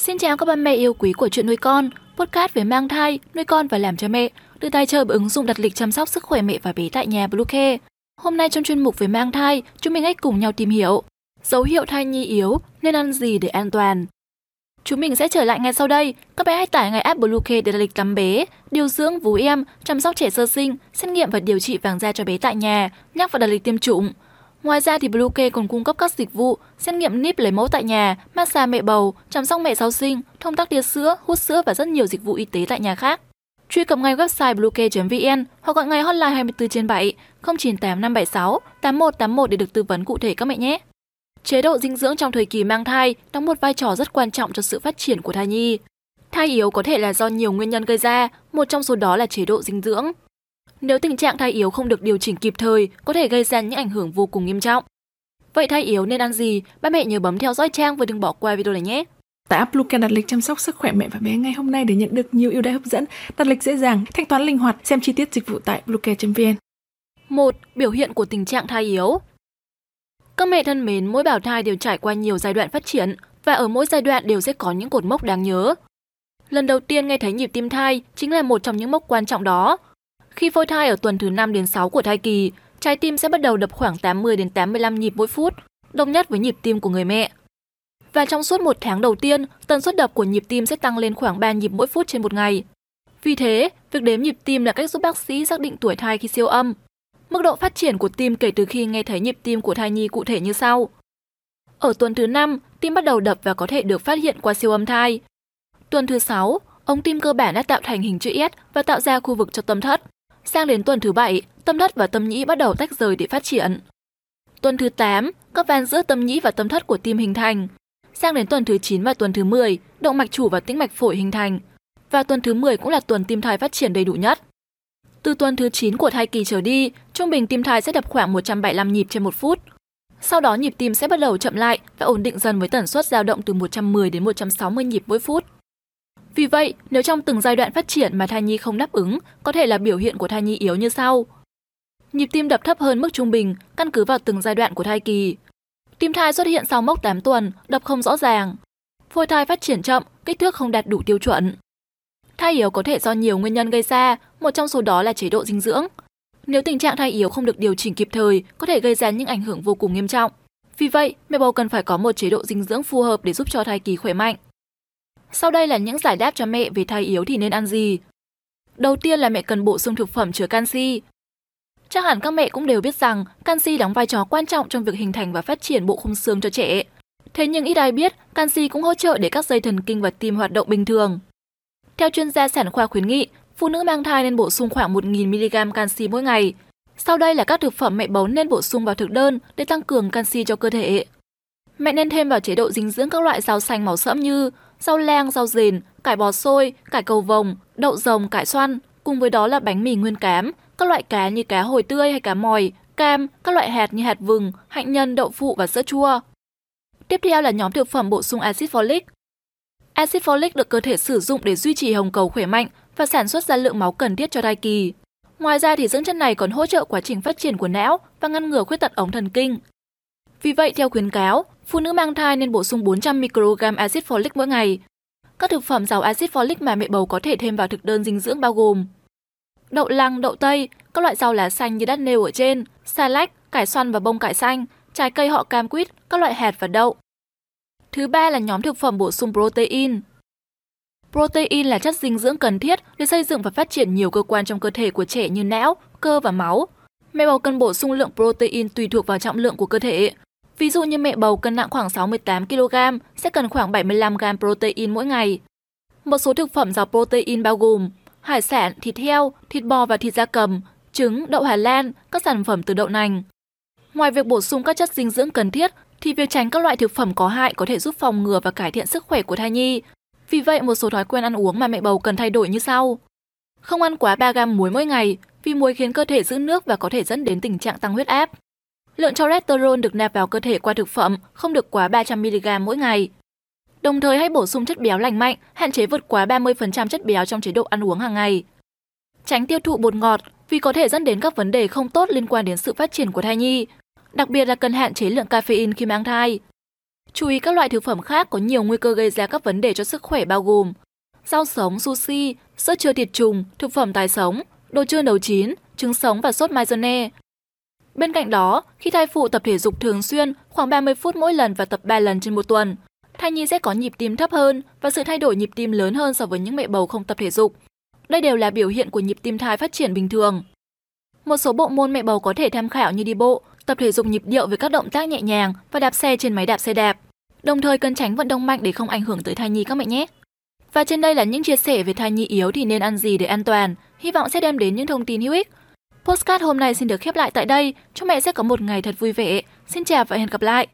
Xin chào các ba mẹ yêu quý của chuyện nuôi con, podcast về mang thai, nuôi con và làm cho mẹ, được tài trợ bởi ứng dụng đặt lịch chăm sóc sức khỏe mẹ và bé tại nhà Bluecare. Hôm nay trong chuyên mục về mang thai, chúng mình hãy cùng nhau tìm hiểu dấu hiệu thai nhi yếu nên ăn gì để an toàn. Chúng mình sẽ trở lại ngay sau đây. Các bé hãy tải ngay app Bluecare để đặt lịch tắm bé, điều dưỡng vú em, chăm sóc trẻ sơ sinh, xét nghiệm và điều trị vàng da cho bé tại nhà, nhắc và đặt lịch tiêm chủng. Ngoài ra thì Bluecare còn cung cấp các dịch vụ xét nghiệm níp lấy mẫu tại nhà, massage mẹ bầu, chăm sóc mẹ sau sinh, thông tắc tia sữa, hút sữa và rất nhiều dịch vụ y tế tại nhà khác. Truy cập ngay website bluecare.vn hoặc gọi ngay hotline 24 trên 7 098 576 8181 để được tư vấn cụ thể các mẹ nhé. Chế độ dinh dưỡng trong thời kỳ mang thai đóng một vai trò rất quan trọng cho sự phát triển của thai nhi. Thai yếu có thể là do nhiều nguyên nhân gây ra, một trong số đó là chế độ dinh dưỡng. Nếu tình trạng thai yếu không được điều chỉnh kịp thời, có thể gây ra những ảnh hưởng vô cùng nghiêm trọng. Vậy thai yếu nên ăn gì? Ba mẹ nhớ bấm theo dõi trang và đừng bỏ qua video này nhé. Tại app Luca đặt lịch chăm sóc sức khỏe mẹ và bé ngay hôm nay để nhận được nhiều ưu đãi hấp dẫn, đặt lịch dễ dàng, thanh toán linh hoạt, xem chi tiết dịch vụ tại bluecare.vn. 1. Biểu hiện của tình trạng thai yếu Các mẹ thân mến, mỗi bào thai đều trải qua nhiều giai đoạn phát triển và ở mỗi giai đoạn đều sẽ có những cột mốc đáng nhớ. Lần đầu tiên nghe thấy nhịp tim thai chính là một trong những mốc quan trọng đó. Khi phôi thai ở tuần thứ 5 đến 6 của thai kỳ, trái tim sẽ bắt đầu đập khoảng 80 đến 85 nhịp mỗi phút, đồng nhất với nhịp tim của người mẹ. Và trong suốt một tháng đầu tiên, tần suất đập của nhịp tim sẽ tăng lên khoảng 3 nhịp mỗi phút trên một ngày. Vì thế, việc đếm nhịp tim là cách giúp bác sĩ xác định tuổi thai khi siêu âm. Mức độ phát triển của tim kể từ khi nghe thấy nhịp tim của thai nhi cụ thể như sau. Ở tuần thứ 5, tim bắt đầu đập và có thể được phát hiện qua siêu âm thai. Tuần thứ 6, ống tim cơ bản đã tạo thành hình chữ S và tạo ra khu vực cho tâm thất. Sang đến tuần thứ 7, tâm thất và tâm nhĩ bắt đầu tách rời để phát triển. Tuần thứ 8, các van giữa tâm nhĩ và tâm thất của tim hình thành. Sang đến tuần thứ 9 và tuần thứ 10, động mạch chủ và tĩnh mạch phổi hình thành. Và tuần thứ 10 cũng là tuần tim thai phát triển đầy đủ nhất. Từ tuần thứ 9 của thai kỳ trở đi, trung bình tim thai sẽ đập khoảng 175 nhịp trên một phút. Sau đó nhịp tim sẽ bắt đầu chậm lại và ổn định dần với tần suất dao động từ 110 đến 160 nhịp mỗi phút. Vì vậy, nếu trong từng giai đoạn phát triển mà thai nhi không đáp ứng, có thể là biểu hiện của thai nhi yếu như sau. Nhịp tim đập thấp hơn mức trung bình, căn cứ vào từng giai đoạn của thai kỳ. Tim thai xuất hiện sau mốc 8 tuần, đập không rõ ràng. Phôi thai phát triển chậm, kích thước không đạt đủ tiêu chuẩn. Thai yếu có thể do nhiều nguyên nhân gây ra, một trong số đó là chế độ dinh dưỡng. Nếu tình trạng thai yếu không được điều chỉnh kịp thời, có thể gây ra những ảnh hưởng vô cùng nghiêm trọng. Vì vậy, mẹ bầu cần phải có một chế độ dinh dưỡng phù hợp để giúp cho thai kỳ khỏe mạnh. Sau đây là những giải đáp cho mẹ về thai yếu thì nên ăn gì. Đầu tiên là mẹ cần bổ sung thực phẩm chứa canxi. Chắc hẳn các mẹ cũng đều biết rằng canxi đóng vai trò quan trọng trong việc hình thành và phát triển bộ khung xương cho trẻ. Thế nhưng ít ai biết, canxi cũng hỗ trợ để các dây thần kinh và tim hoạt động bình thường. Theo chuyên gia sản khoa khuyến nghị, phụ nữ mang thai nên bổ sung khoảng 1.000mg canxi mỗi ngày. Sau đây là các thực phẩm mẹ bầu nên bổ sung vào thực đơn để tăng cường canxi cho cơ thể. Mẹ nên thêm vào chế độ dinh dưỡng các loại rau xanh màu sẫm như rau lang, rau dền, cải bò xôi, cải cầu vồng, đậu rồng, cải xoăn, cùng với đó là bánh mì nguyên cám, các loại cá như cá hồi tươi hay cá mòi, cam, các loại hạt như hạt vừng, hạnh nhân, đậu phụ và sữa chua. Tiếp theo là nhóm thực phẩm bổ sung axit folic. Axit folic được cơ thể sử dụng để duy trì hồng cầu khỏe mạnh và sản xuất ra lượng máu cần thiết cho thai kỳ. Ngoài ra thì dưỡng chất này còn hỗ trợ quá trình phát triển của não và ngăn ngừa khuyết tật ống thần kinh. Vì vậy, theo khuyến cáo, phụ nữ mang thai nên bổ sung 400 microgram axit folic mỗi ngày. Các thực phẩm giàu axit folic mà mẹ bầu có thể thêm vào thực đơn dinh dưỡng bao gồm đậu lăng, đậu tây, các loại rau lá xanh như đã nêu ở trên, xà lách, cải xoăn và bông cải xanh, trái cây họ cam quýt, các loại hạt và đậu. Thứ ba là nhóm thực phẩm bổ sung protein. Protein là chất dinh dưỡng cần thiết để xây dựng và phát triển nhiều cơ quan trong cơ thể của trẻ như não, cơ và máu. Mẹ bầu cần bổ sung lượng protein tùy thuộc vào trọng lượng của cơ thể. Ví dụ như mẹ bầu cân nặng khoảng 68 kg sẽ cần khoảng 75 g protein mỗi ngày. Một số thực phẩm giàu protein bao gồm hải sản, thịt heo, thịt bò và thịt da cầm, trứng, đậu Hà Lan, các sản phẩm từ đậu nành. Ngoài việc bổ sung các chất dinh dưỡng cần thiết, thì việc tránh các loại thực phẩm có hại có thể giúp phòng ngừa và cải thiện sức khỏe của thai nhi. Vì vậy, một số thói quen ăn uống mà mẹ bầu cần thay đổi như sau. Không ăn quá 3 gam muối mỗi ngày, vì muối khiến cơ thể giữ nước và có thể dẫn đến tình trạng tăng huyết áp. Lượng cholesterol được nạp vào cơ thể qua thực phẩm không được quá 300mg mỗi ngày. Đồng thời hãy bổ sung chất béo lành mạnh, hạn chế vượt quá 30% chất béo trong chế độ ăn uống hàng ngày. Tránh tiêu thụ bột ngọt vì có thể dẫn đến các vấn đề không tốt liên quan đến sự phát triển của thai nhi, đặc biệt là cần hạn chế lượng caffeine khi mang thai. Chú ý các loại thực phẩm khác có nhiều nguy cơ gây ra các vấn đề cho sức khỏe bao gồm rau sống, sushi, sữa chứa tiệt trùng, thực phẩm tái sống, đồ chưa nấu chín, trứng sống và sốt maizone. Bên cạnh đó, khi thai phụ tập thể dục thường xuyên, khoảng 30 phút mỗi lần và tập 3 lần trên một tuần, thai nhi sẽ có nhịp tim thấp hơn và sự thay đổi nhịp tim lớn hơn so với những mẹ bầu không tập thể dục. Đây đều là biểu hiện của nhịp tim thai phát triển bình thường. Một số bộ môn mẹ bầu có thể tham khảo như đi bộ, tập thể dục nhịp điệu với các động tác nhẹ nhàng và đạp xe trên máy đạp xe đạp. Đồng thời cần tránh vận động mạnh để không ảnh hưởng tới thai nhi các mẹ nhé. Và trên đây là những chia sẻ về thai nhi yếu thì nên ăn gì để an toàn. Hy vọng sẽ đem đến những thông tin hữu ích. Postcard hôm nay xin được khép lại tại đây. Chúc mẹ sẽ có một ngày thật vui vẻ. Xin chào và hẹn gặp lại.